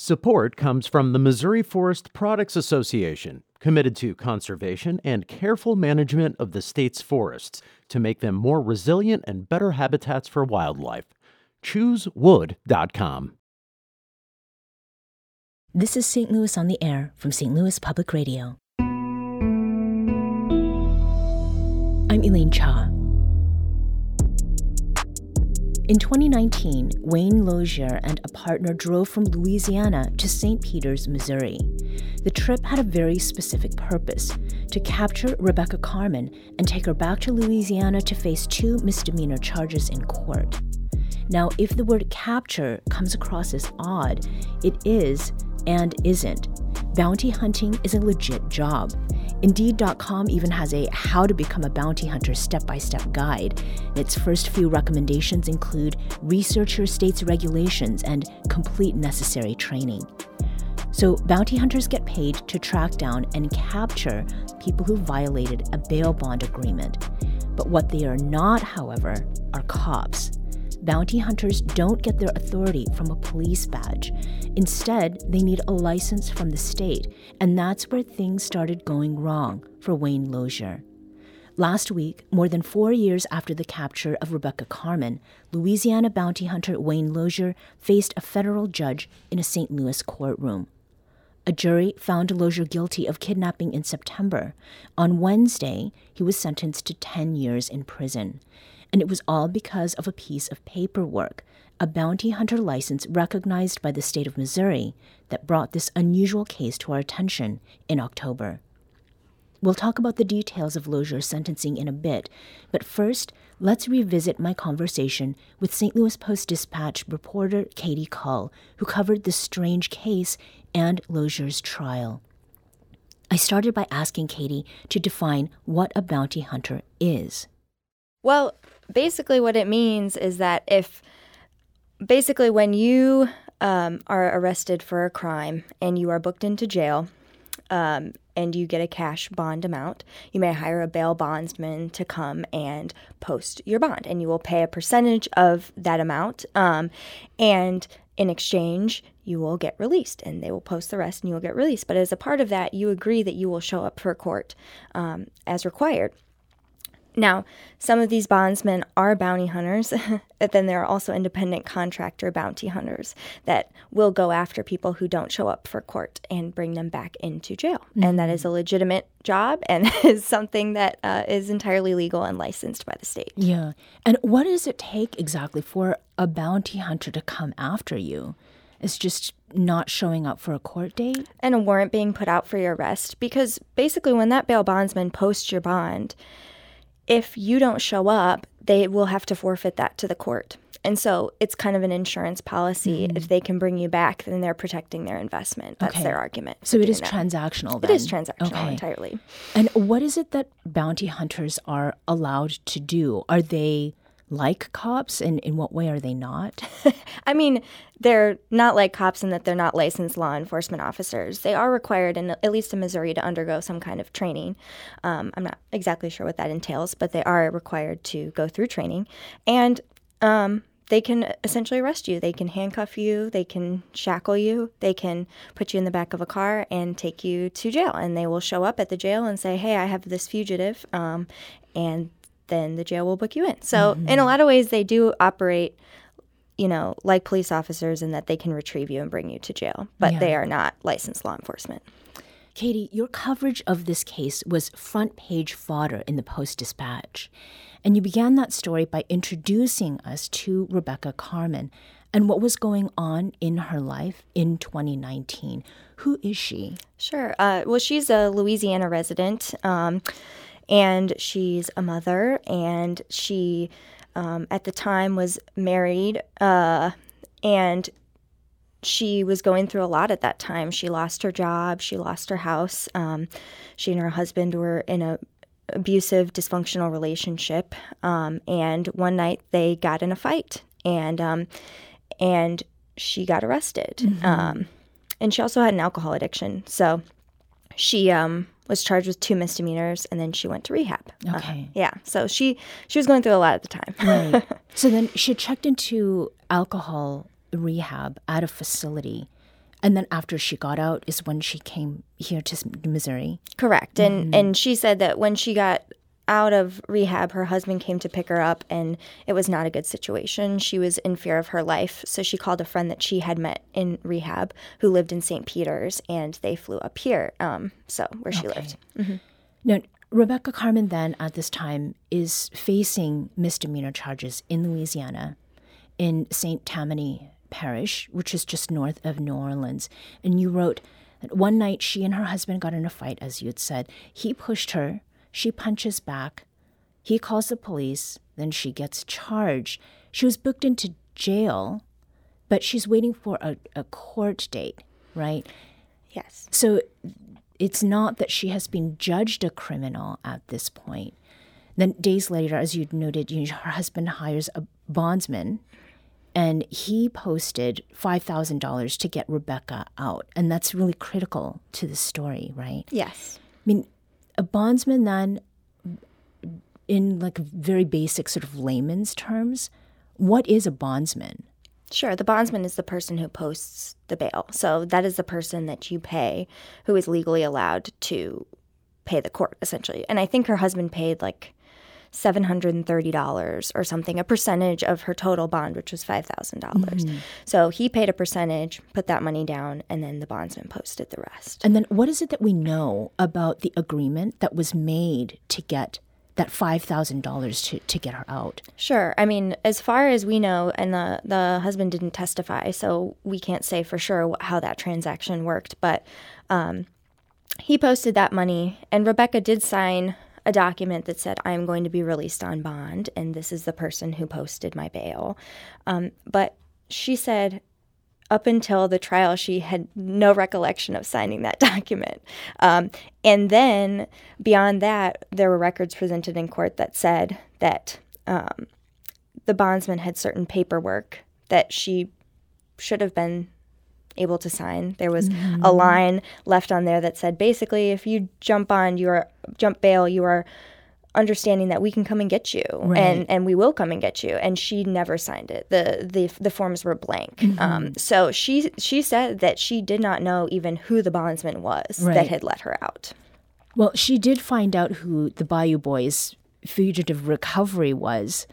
Support comes from the Missouri Forest Products Association, committed to conservation and careful management of the state's forests to make them more resilient and better habitats for wildlife. ChooseWood.com. This is St. Louis on the Air from St. Louis Public Radio. I'm Elaine Cha. In 2019, Wayne Lozier and a partner drove from Louisiana to St. Peters, Missouri. The trip had a very specific purpose to capture Rebecca Carmen and take her back to Louisiana to face two misdemeanor charges in court. Now, if the word capture comes across as odd, it is and isn't. Bounty hunting is a legit job. Indeed.com even has a How to Become a Bounty Hunter step by step guide. Its first few recommendations include research your state's regulations and complete necessary training. So, bounty hunters get paid to track down and capture people who violated a bail bond agreement. But what they are not, however, are cops bounty hunters don't get their authority from a police badge. Instead, they need a license from the state, and that's where things started going wrong for Wayne Lozier. Last week, more than four years after the capture of Rebecca Carmen, Louisiana bounty hunter Wayne Lozier faced a federal judge in a St. Louis courtroom. A jury found Lozier guilty of kidnapping in September. On Wednesday, he was sentenced to 10 years in prison and it was all because of a piece of paperwork, a bounty hunter license recognized by the state of Missouri, that brought this unusual case to our attention in October. We'll talk about the details of Lozier's sentencing in a bit, but first, let's revisit my conversation with St. Louis Post Dispatch reporter Katie Kull, who covered this strange case and Lozier's trial. I started by asking Katie to define what a bounty hunter is. Well, basically what it means is that if basically when you um, are arrested for a crime and you are booked into jail um, and you get a cash bond amount, you may hire a bail bondsman to come and post your bond, and you will pay a percentage of that amount. Um, and in exchange, you will get released, and they will post the rest, and you will get released. But as a part of that, you agree that you will show up for court um, as required. Now, some of these bondsmen are bounty hunters, but then there are also independent contractor bounty hunters that will go after people who don't show up for court and bring them back into jail. Mm-hmm. And that is a legitimate job and is something that uh, is entirely legal and licensed by the state. Yeah. And what does it take exactly for a bounty hunter to come after you? It's just not showing up for a court date? And a warrant being put out for your arrest. Because basically, when that bail bondsman posts your bond, if you don't show up, they will have to forfeit that to the court. And so it's kind of an insurance policy. Mm-hmm. If they can bring you back, then they're protecting their investment. That's okay. their argument. So it is that. transactional. Then. It is transactional okay. entirely. And what is it that bounty hunters are allowed to do? Are they like cops and in what way are they not? I mean, they're not like cops in that they're not licensed law enforcement officers. They are required, in, at least in Missouri, to undergo some kind of training. Um, I'm not exactly sure what that entails, but they are required to go through training. And um, they can essentially arrest you. They can handcuff you, they can shackle you, they can put you in the back of a car and take you to jail. And they will show up at the jail and say, Hey, I have this fugitive. Um, and then the jail will book you in. So, mm-hmm. in a lot of ways, they do operate, you know, like police officers in that they can retrieve you and bring you to jail, but yeah. they are not licensed law enforcement. Katie, your coverage of this case was front page fodder in the Post Dispatch. And you began that story by introducing us to Rebecca Carmen and what was going on in her life in 2019. Who is she? Sure. Uh, well, she's a Louisiana resident. Um, and she's a mother, and she um, at the time was married, uh, and she was going through a lot at that time. She lost her job, she lost her house. Um, she and her husband were in a abusive, dysfunctional relationship, um, and one night they got in a fight, and um, and she got arrested. Mm-hmm. Um, and she also had an alcohol addiction, so she um was charged with two misdemeanors and then she went to rehab. Uh, okay. Uh, yeah. So she she was going through a lot at the time. right. So then she checked into alcohol rehab at a facility. And then after she got out is when she came here to Missouri. Correct. And mm-hmm. and she said that when she got out of rehab, her husband came to pick her up, and it was not a good situation. She was in fear of her life, so she called a friend that she had met in rehab who lived in St. Peters, and they flew up here, um, so where she okay. lived. Mm-hmm. Now, Rebecca Carmen then at this time is facing misdemeanor charges in Louisiana in St. Tammany Parish, which is just north of New Orleans. And you wrote that one night she and her husband got in a fight, as you had said. He pushed her, she punches back. He calls the police, then she gets charged. She was booked into jail, but she's waiting for a, a court date, right? Yes. So it's not that she has been judged a criminal at this point. Then days later, as you noted, you know, her husband hires a bondsman, and he posted five thousand dollars to get Rebecca out, and that's really critical to the story, right? Yes. I mean, a bondsman then, in like very basic sort of layman's terms, what is a bondsman? Sure. The bondsman is the person who posts the bail. So that is the person that you pay who is legally allowed to pay the court, essentially. And I think her husband paid like $730 or something, a percentage of her total bond, which was 5,000. dollars mm hmm So he paid a percentage, put that money down, and then the bondsman posted the rest. And then what is it that we know about the agreement that was made to get that five thousand dollars to to get her out. Sure. I mean, as far as we know, and the the husband didn't testify, so we can't say for sure how that transaction worked. But um, he posted that money, and Rebecca did sign a document that said, "I am going to be released on bond," and this is the person who posted my bail. Um, but she said up until the trial, she had no recollection of signing that document. Um, and then beyond that, there were records presented in court that said that um, the bondsman had certain paperwork that she should have been able to sign. There was mm-hmm. a line left on there that said basically, if you jump on your jump bail, you are understanding that we can come and get you right. and and we will come and get you and she never signed it the the the forms were blank mm-hmm. um, so she she said that she did not know even who the bondsman was right. that had let her out well she did find out who the bayou boys fugitive recovery was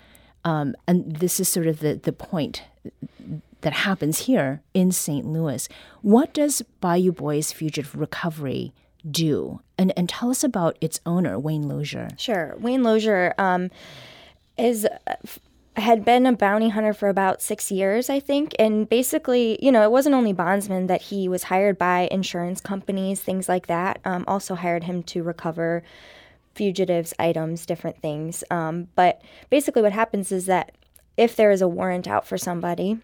um, and this is sort of the the point that happens here in St. Louis. What does Bayou Boys Fugitive Recovery do? And, and tell us about its owner, Wayne Lozier. Sure. Wayne Lozier um, is. Uh, had been a bounty hunter for about six years, I think. And basically, you know, it wasn't only bondsmen that he was hired by insurance companies, things like that. Um, also hired him to recover fugitives, items, different things. Um, but basically, what happens is that if there is a warrant out for somebody,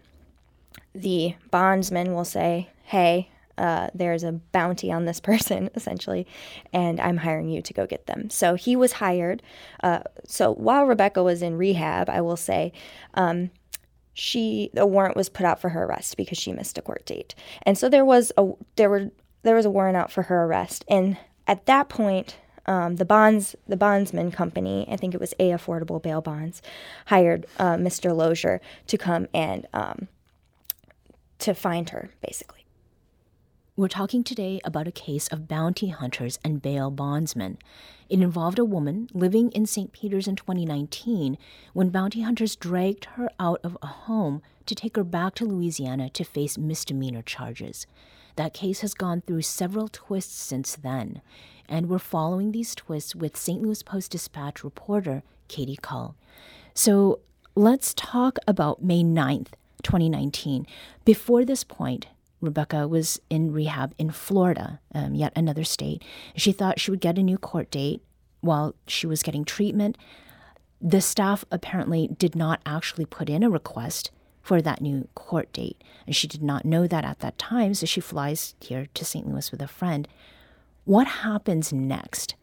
the bondsman will say, Hey, uh, there's a bounty on this person, essentially, and I'm hiring you to go get them. So he was hired. Uh, so while Rebecca was in rehab, I will say, um, she a warrant was put out for her arrest because she missed a court date, and so there was a there were there was a warrant out for her arrest, and at that point. Um, the bonds, the bondsman company, I think it was A Affordable Bail Bonds, hired uh, Mr. Lozier to come and um, to find her, basically. We're talking today about a case of bounty hunters and bail bondsmen. It involved a woman living in St. Peters in 2019 when bounty hunters dragged her out of a home to take her back to Louisiana to face misdemeanor charges. That case has gone through several twists since then, and we're following these twists with St. Louis Post Dispatch reporter Katie Kull. So let's talk about May 9th, 2019. Before this point, Rebecca was in rehab in Florida, um, yet another state. She thought she would get a new court date while she was getting treatment. The staff apparently did not actually put in a request for that new court date, and she did not know that at that time, so she flies here to St. Louis with a friend. What happens next?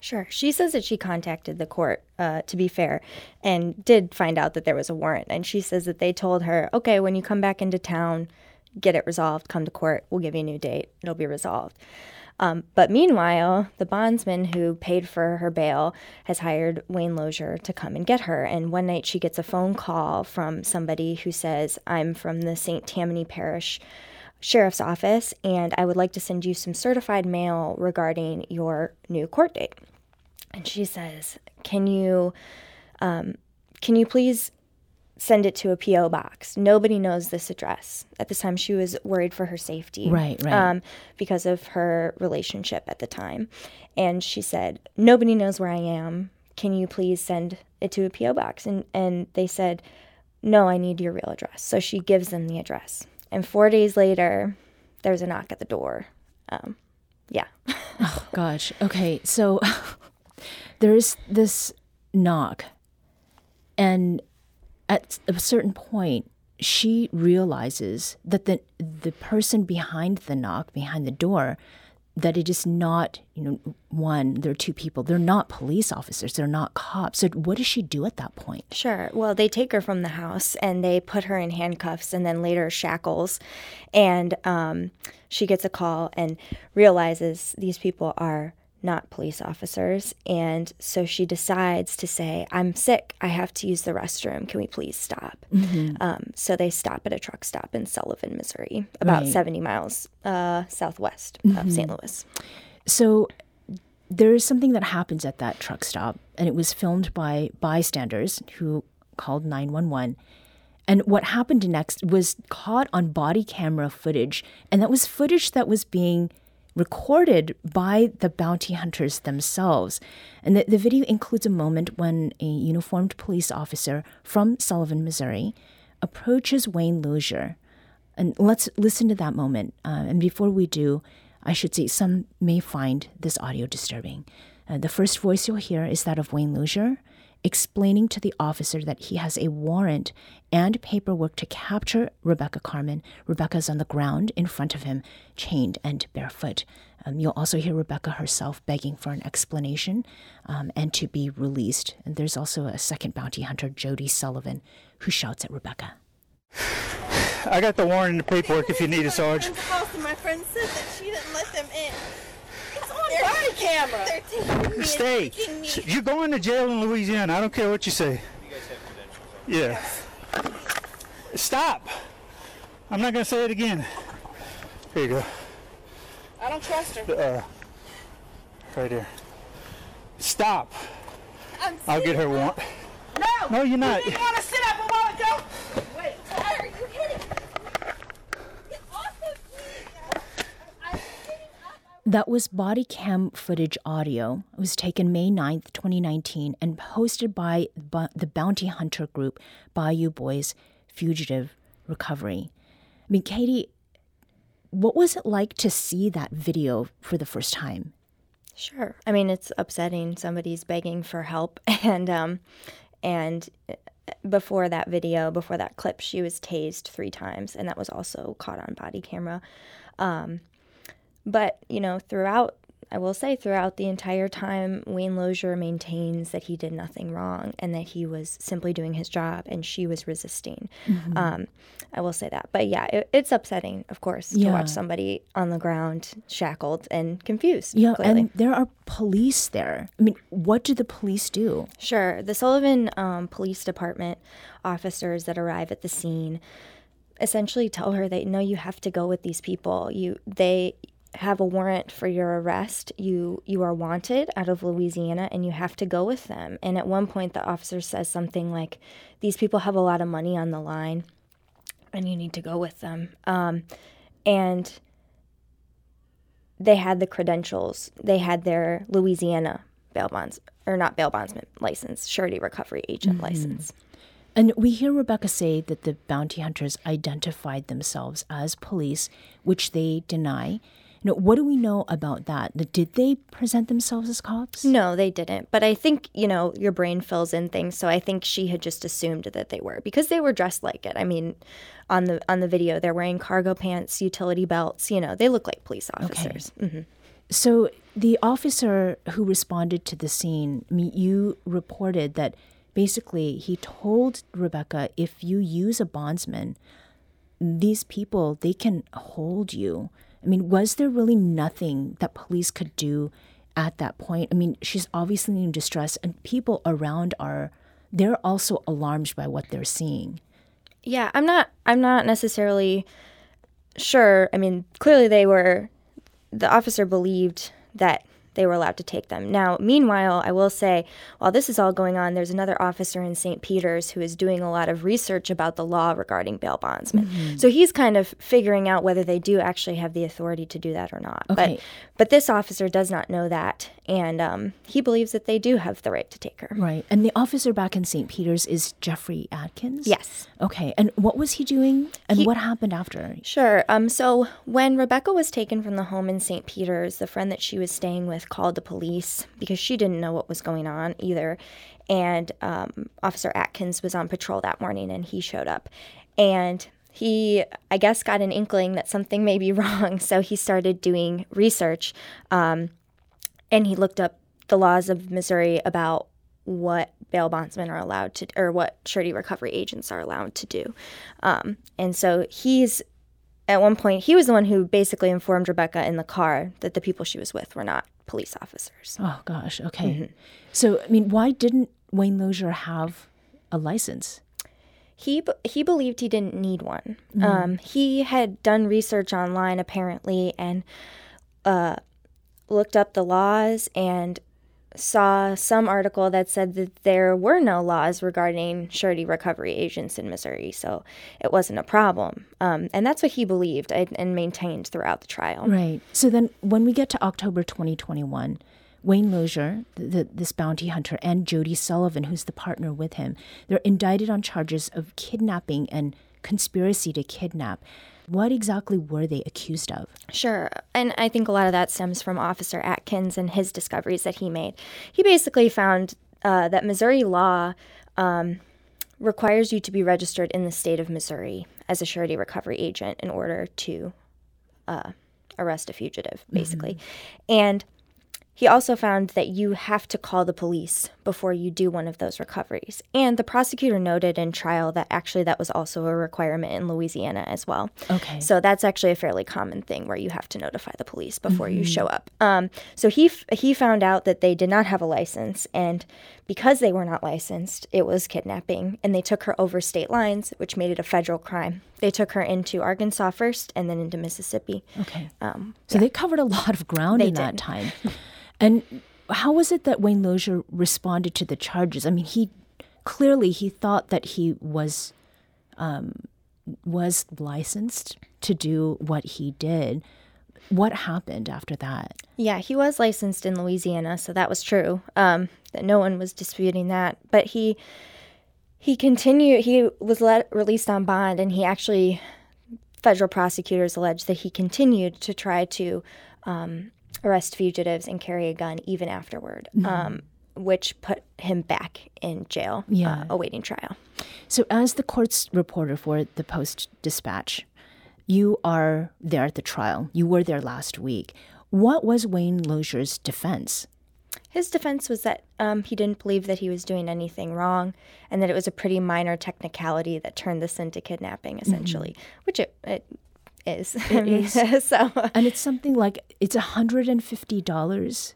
Sure. She says that she contacted the court, uh, to be fair, and did find out that there was a warrant. And she says that they told her, okay, when you come back into town, get it resolved, come to court, we'll give you a new date, it'll be resolved. Um, but meanwhile, the bondsman who paid for her bail has hired Wayne Lozier to come and get her. And one night she gets a phone call from somebody who says, I'm from the St. Tammany Parish sheriff's office and I would like to send you some certified mail regarding your new court date. And she says, Can you um, can you please send it to a PO box? Nobody knows this address. At this time she was worried for her safety. Right, right. Um, because of her relationship at the time. And she said, Nobody knows where I am. Can you please send it to a PO box? And and they said, No, I need your real address. So she gives them the address. And four days later, there's a knock at the door. Um, yeah. oh, gosh. Okay. So there's this knock. And at a certain point, she realizes that the the person behind the knock, behind the door, that it is not, you know, one, there are two people. They're not police officers. They're not cops. So what does she do at that point? Sure. Well, they take her from the house and they put her in handcuffs and then later shackles. And um, she gets a call and realizes these people are not police officers. And so she decides to say, I'm sick. I have to use the restroom. Can we please stop? Mm-hmm. Um, so they stop at a truck stop in Sullivan, Missouri, about right. 70 miles uh, southwest mm-hmm. of St. Louis. So there is something that happens at that truck stop, and it was filmed by bystanders who called 911. And what happened next was caught on body camera footage, and that was footage that was being recorded by the bounty hunters themselves. And the, the video includes a moment when a uniformed police officer from Sullivan, Missouri, approaches Wayne Lozier. And let's listen to that moment. Uh, and before we do, I should say some may find this audio disturbing. Uh, the first voice you'll hear is that of Wayne Lozier, explaining to the officer that he has a warrant and paperwork to capture Rebecca Carmen. Rebecca's on the ground in front of him, chained and barefoot. Um, you'll also hear Rebecca herself begging for an explanation um, and to be released. And there's also a second bounty hunter, Jody Sullivan, who shouts at Rebecca. I got the warrant and the paperwork if you need it, Sarge. And my friend said that she didn't let them in. It's on body camera. They're taking me Stay. Me. You're going to jail in Louisiana. I don't care what you say. You guys have credentials. Yeah. Yes. Stop. I'm not going to say it again. Here you go. I don't trust her. Uh, right here. Stop. I'm I'll get her warrant. No. No, you're not. You didn't want to sit up a while ago. Wait. Why are you hitting me? Get off of me. I'm sitting up. That was body cam footage audio. It was taken May 9th, 2019, and posted by the bounty hunter group Bayou Boys Fugitive Recovery. I mean, Katie, what was it like to see that video for the first time? Sure. I mean, it's upsetting. Somebody's begging for help, and um, and uh, before that video, before that clip, she was tased three times, and that was also caught on body camera. Um, but you know, throughout I will say throughout the entire time, Wayne Lozier maintains that he did nothing wrong and that he was simply doing his job and she was resisting. Mm-hmm. Um, I will say that. But yeah, it, it's upsetting, of course, yeah. to watch somebody on the ground shackled and confused. Yeah, clearly. and there are police there. I mean, what do the police do? Sure. The Sullivan um, Police Department officers that arrive at the scene essentially tell her that no you have to go with these people you they have a warrant for your arrest. You you are wanted out of Louisiana and you have to go with them. And at one point the officer says something like these people have a lot of money on the line and you need to go with them. Um, and they had the credentials. They had their Louisiana bail bonds or not bail bondsman license, surety recovery agent mm-hmm. license. And we hear Rebecca say that the bounty hunters identified themselves as police, which they deny. You know, what do we know about that? Did they present themselves as cops? No, they didn't. But I think, you know, your brain fills in things. So I think she had just assumed that they were because they were dressed like it. I mean, on the on the video, they're wearing cargo pants, utility belts, you know, they look like police officers. Okay. Mm-hmm. So the officer who responded to the scene, you reported that basically he told Rebecca if you use a bondsman, these people they can hold you I mean, was there really nothing that police could do at that point? I mean, she's obviously in distress, and people around are they're also alarmed by what they're seeing. Yeah, I'm not. I'm not necessarily sure. I mean, clearly they were. The officer believed that they were allowed to take them. Now, meanwhile, I will say, while this is all going on, there's another officer in St. Peters who is doing a lot of research about the law regarding bail bondsmen. Mm-hmm. So he's kind of figuring out whether they do actually have the authority to do that or not. Okay. But but this officer does not know that, and um, he believes that they do have the right to take her. Right. And the officer back in St. Peters is Jeffrey Atkins? Yes. Okay. And what was he doing? And He- what happened after? Sure. Um, so when Rebecca was taken from the home in St. Peters, the friend that she was staying with called the police because she didn't know what was going on either. And um, Officer Atkins was on patrol that morning and he showed up. And he, I guess, got an inkling that something may be wrong. So he started doing research um, and he looked up the laws of Missouri about what bail bondsmen are allowed to, or what surety recovery agents are allowed to do. Um, and so he's, at one point, he was the one who basically informed Rebecca in the car that the people she was with were not police officers. Oh, gosh. Okay. Mm-hmm. So, I mean, why didn't Wayne Lozier have a license? He he believed he didn't need one. Um, he had done research online apparently and uh, looked up the laws and saw some article that said that there were no laws regarding surety recovery agents in Missouri, so it wasn't a problem. Um, and that's what he believed and, and maintained throughout the trial. Right. So then when we get to October 2021, Wayne Lozier, this bounty hunter, and Jody Sullivan, who's the partner with him, they're indicted on charges of kidnapping and conspiracy to kidnap. What exactly were they accused of? Sure. And I think a lot of that stems from Officer Atkins and his discoveries that he made. He basically found uh, that Missouri law um, requires you to be registered in the state of Missouri as a surety recovery agent in order to uh, arrest a fugitive, basically. And he also found that you have to call the police before you do one of those recoveries. And the prosecutor noted in trial that actually that was also a requirement in Louisiana as well. Okay. So that's actually a fairly common thing where you have to notify the police before you show up. Um, so he f- he found out that they did not have a license, and because they were not licensed, it was kidnapping, and they took her over state lines, which made it a federal crime. They took her into Arkansas first, and then into Mississippi. Okay. Um, So they covered a lot of ground They in that did. time. And how was it that Wayne Lozier responded to the charges? I mean, he clearly he thought that he was um, was licensed to do what he did. What happened after that? Yeah, he was licensed in Louisiana, so that was true. Um, that no one was disputing that. But he he continued. He was let released on bond, and he actually federal prosecutors alleged that he continued to try to um, arrest fugitives and carry a gun even afterward, um, which put him back in jail, Yeah. uh, awaiting trial. So, as the court's reporter for the Post Dispatch, you are there at the trial. You were there last week. What was Wayne Lozier's defense? His defense was that um, he didn't believe that he was doing anything wrong and that it was a pretty minor technicality that turned this into kidnapping, essentially, which it, it is. I mean, is. so, And it's something like it's $150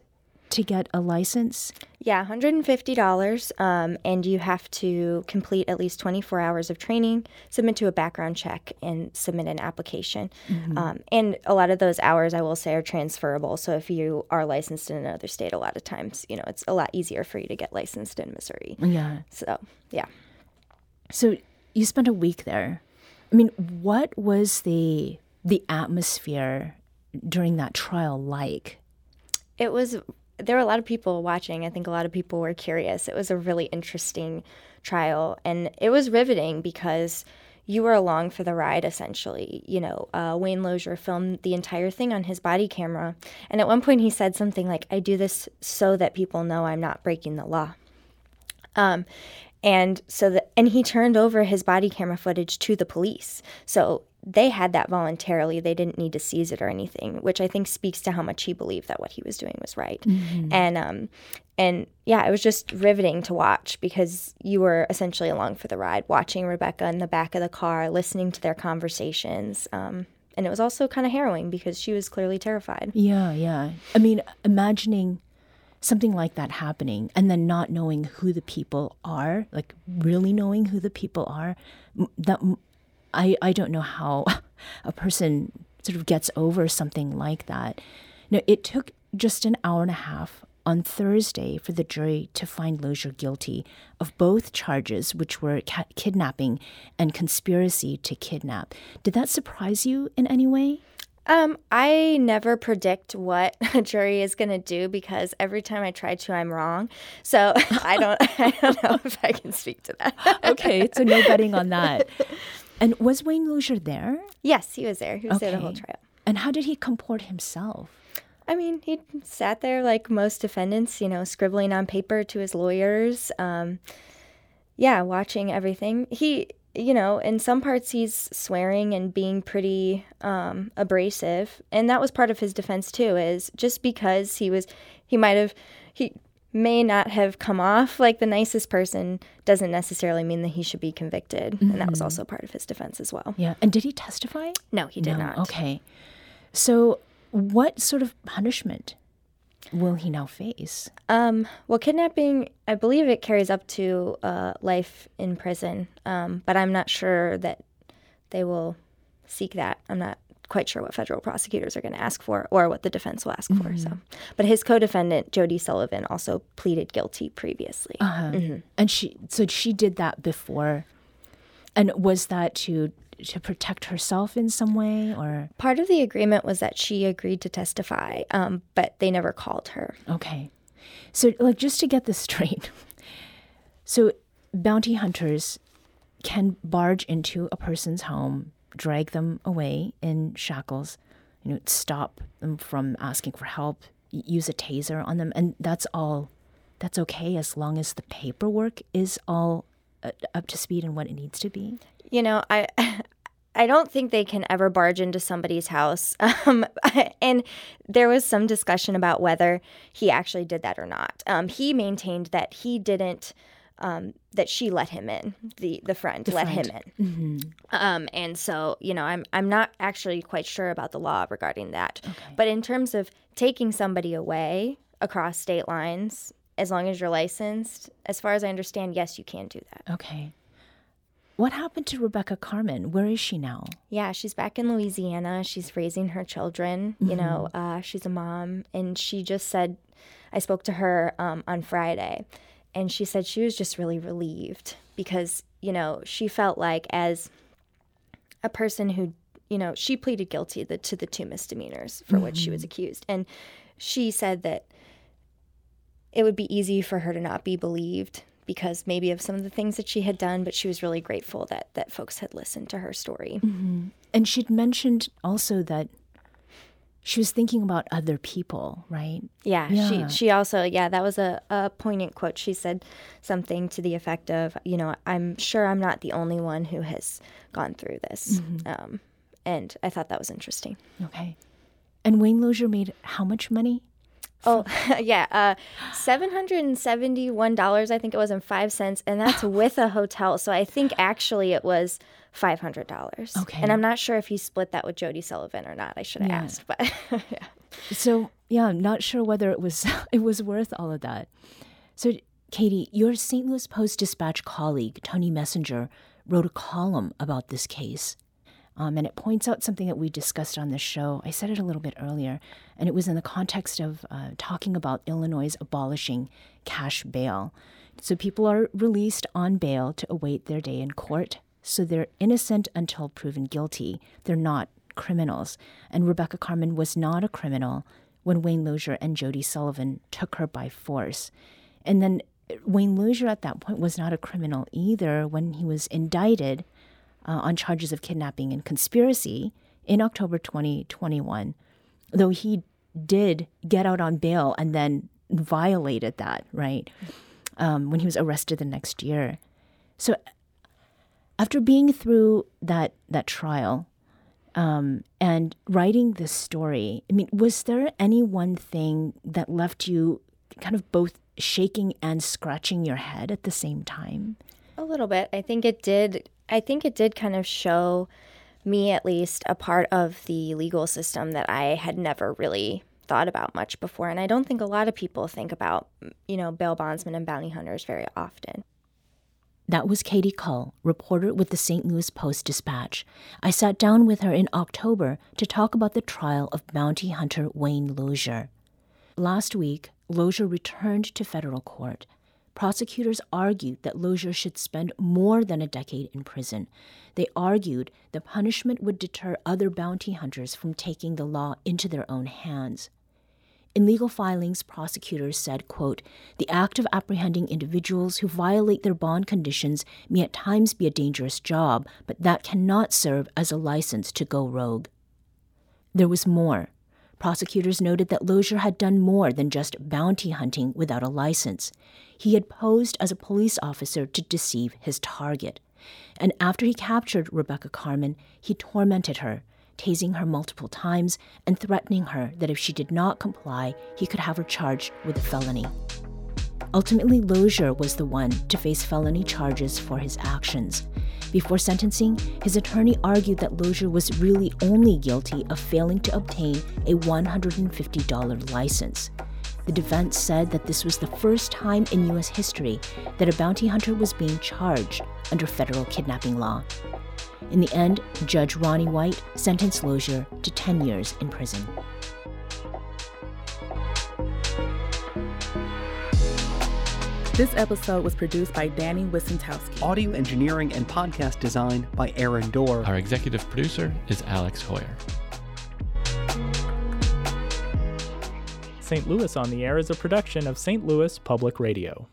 to get a license. yeah, $150. Um, and you have to complete at least 24 hours of training, submit to a background check, and submit an application. Um, and a lot of those hours, I will say, are transferable. So if you are licensed in another state, a lot of times, you know, it's a lot easier for you to get licensed in Missouri. Yeah. So, yeah. So you spent a week there. I mean, what was the the atmosphere during that trial like? it was there were a lot of people watching. I think a lot of people were curious. It was a really interesting trial. And it was riveting because you were along for the ride essentially. You know uh, wayne lozier filmed the entire thing on his body camera. And at one point he said something like i do this so that people know i'm not breaking the law. Um, and so the, and he turned over his body camera footage to the police. So they had that voluntarily. They didn't need to seize it or anything, which I think speaks to how much he believed that what he was doing was right. And um, and yeah, it was just riveting to watch because you were essentially along for the ride, watching Rebecca in the back of the car, listening to their conversations. Um, and it was also kind of harrowing because she was clearly terrified. Yeah, yeah. I mean, imagining something like that happening and then not knowing who the people are, like really knowing who the people are, that I I don't know how a person sort of gets over something like that. Now, it took just an hour and a half on Thursday for the jury to find Lozier guilty of both charges, which were ca- kidnapping and conspiracy to kidnap. Did that surprise you in any way? Um, I never predict what a jury is going to do because every time I try to, I'm wrong. So I don't, I don't know if I can speak to that. okay, so no betting on that. And was Wayne Lozier there? Yes, he was there. He was there the whole trial. And how did he comport himself? I mean, he sat there like most defendants, you know, scribbling on paper to his lawyers. Um, yeah, watching everything. He, you know, in some parts he's swearing and being pretty um, abrasive, and that was part of his defense too. Is just because he was, he might have, he may not have come off like the nicest person doesn't necessarily mean that he should be convicted, and that was also part of his defense as well. Yeah. And did he testify? No, he did No. not. Okay. So, what sort of punishment will he now face? Um, well, kidnapping, I believe it carries up to uh, life in prison, um, but I'm not sure that they will seek that. I'm not quite sure what federal prosecutors are going to ask for or what the defense will ask for. So, mm-hmm. but his co-defendant Jody Sullivan also pleaded guilty previously. Uh-huh. Mm-hmm. And she, so she did that before. And was that to to protect herself in some way, or Part of the agreement was that she agreed to testify, um, but they never called her. okay? So, like, just to get this straight, so bounty hunters can barge into a person's home, drag them away in shackles, you know, stop them from asking for help, use a taser on them, and that's all. That's okay as long as the paperwork is all uh, up to speed and what it needs to be. You know, I I don't think they can ever barge into somebody's house. Um, and there was some discussion about whether he actually did that or not. Um, he maintained that he didn't. Um, that she let him in. The the friend let him in. Um, and so you know, I'm I'm not actually quite sure about the law regarding that. But in terms of taking somebody away across state lines, as long as you're licensed, as far as I understand, yes, you can do that. Okay. What happened to Rebecca Carmen? Where is she now? Yeah, she's back in Louisiana. She's raising her children. You know, uh, she's a mom, and she just said, I spoke to her um, on Friday, and she said she was just really relieved because you know she felt like as a person who you know she pleaded guilty the, to the two misdemeanors for which she was mm-hmm. accused, and she said that it would be easy for her to not be believed because maybe of some of the things that she had done, but she was really grateful that that folks had listened to her story. Mm-hmm. And she'd mentioned also that she was thinking about other people, right? Yeah, Yeah. she she also yeah that was a, a poignant quote. She said something to the effect of you know I'm sure I'm not the only one who has gone through this, um, and I thought that was interesting. Okay. And Wayne Lozier made how much money? Oh yeah, uh, seven hundred and seventy one dollars I think it was and five cents, and that's with a hotel. So I think actually it was five hundred dollars. Okay. and I'm not sure if he split that with Jody Sullivan or not. I should have Yeah. asked, but yeah. So yeah, I'm not sure whether it was it was worth all of that. So Katie, your St. Louis Post Dispatch colleague Tony Messenger wrote a column about this case, um, and it points out something that we discussed on this show. I said it a little bit earlier, and it was in the context of uh, talking about Illinois abolishing cash bail. So people are released on bail to await their day in court. So they're innocent until proven guilty. They're not criminals. And Rebecca Carmen was not a criminal when Wayne Lozier and Jody Sullivan took her by force. And then Wayne Lozier at that point was not a criminal either when he was indicted uh, on charges of kidnapping and conspiracy in October 2021, though he did get out on bail and then violated that, right? Um, when he was arrested the next year. So after being through that that trial um, and writing this story, I mean, was there any one thing that left you kind of both shaking and scratching your head at the same time? A little bit. I think it did. I think it did kind of show me, at least, a part of the legal system that I had never really thought about much before. And I don't think a lot of people think about, you know, bail bondsmen and bounty hunters very often. That was Katie Kull, reporter with the St. Louis Post Dispatch. I sat down with her in October to talk about the trial of bounty hunter Wayne Lozier. Last week, Lozier returned to federal court. Prosecutors argued that Lozier should spend more than a decade in prison. They argued the punishment would deter other bounty hunters from taking the law into their own hands. In legal filings, prosecutors said, quote, the act of apprehending individuals who violate their bond conditions may at times be a dangerous job, but that cannot serve as a license to go rogue. There was more. Prosecutors noted that Lozier had done more than just bounty hunting without a license. He had posed as a police officer to deceive his target. And after he captured Rebecca Carmen, he tormented her, tasing her multiple times and threatening her that if she did not comply, he could have her charged with a felony. Ultimately, Lozier was the one to face felony charges for his actions. Before sentencing, his attorney argued that Lozier was really only guilty of failing to obtain a $150 license. The defense said that this was the first time in U.S. history that a bounty hunter was being charged under federal kidnapping law. In the end, Judge Ronnie White sentenced Lozier to 10 years in prison. This episode was produced by Danny Wicentowski. Audio engineering and podcast design by Aaron Doerr. Our executive producer is Alex Heuer. St. Louis on the Air is a production of St. Louis Public Radio.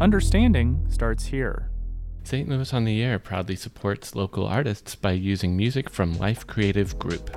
Understanding starts here. St. Louis on the Air proudly supports local artists by using music from Life Creative Group.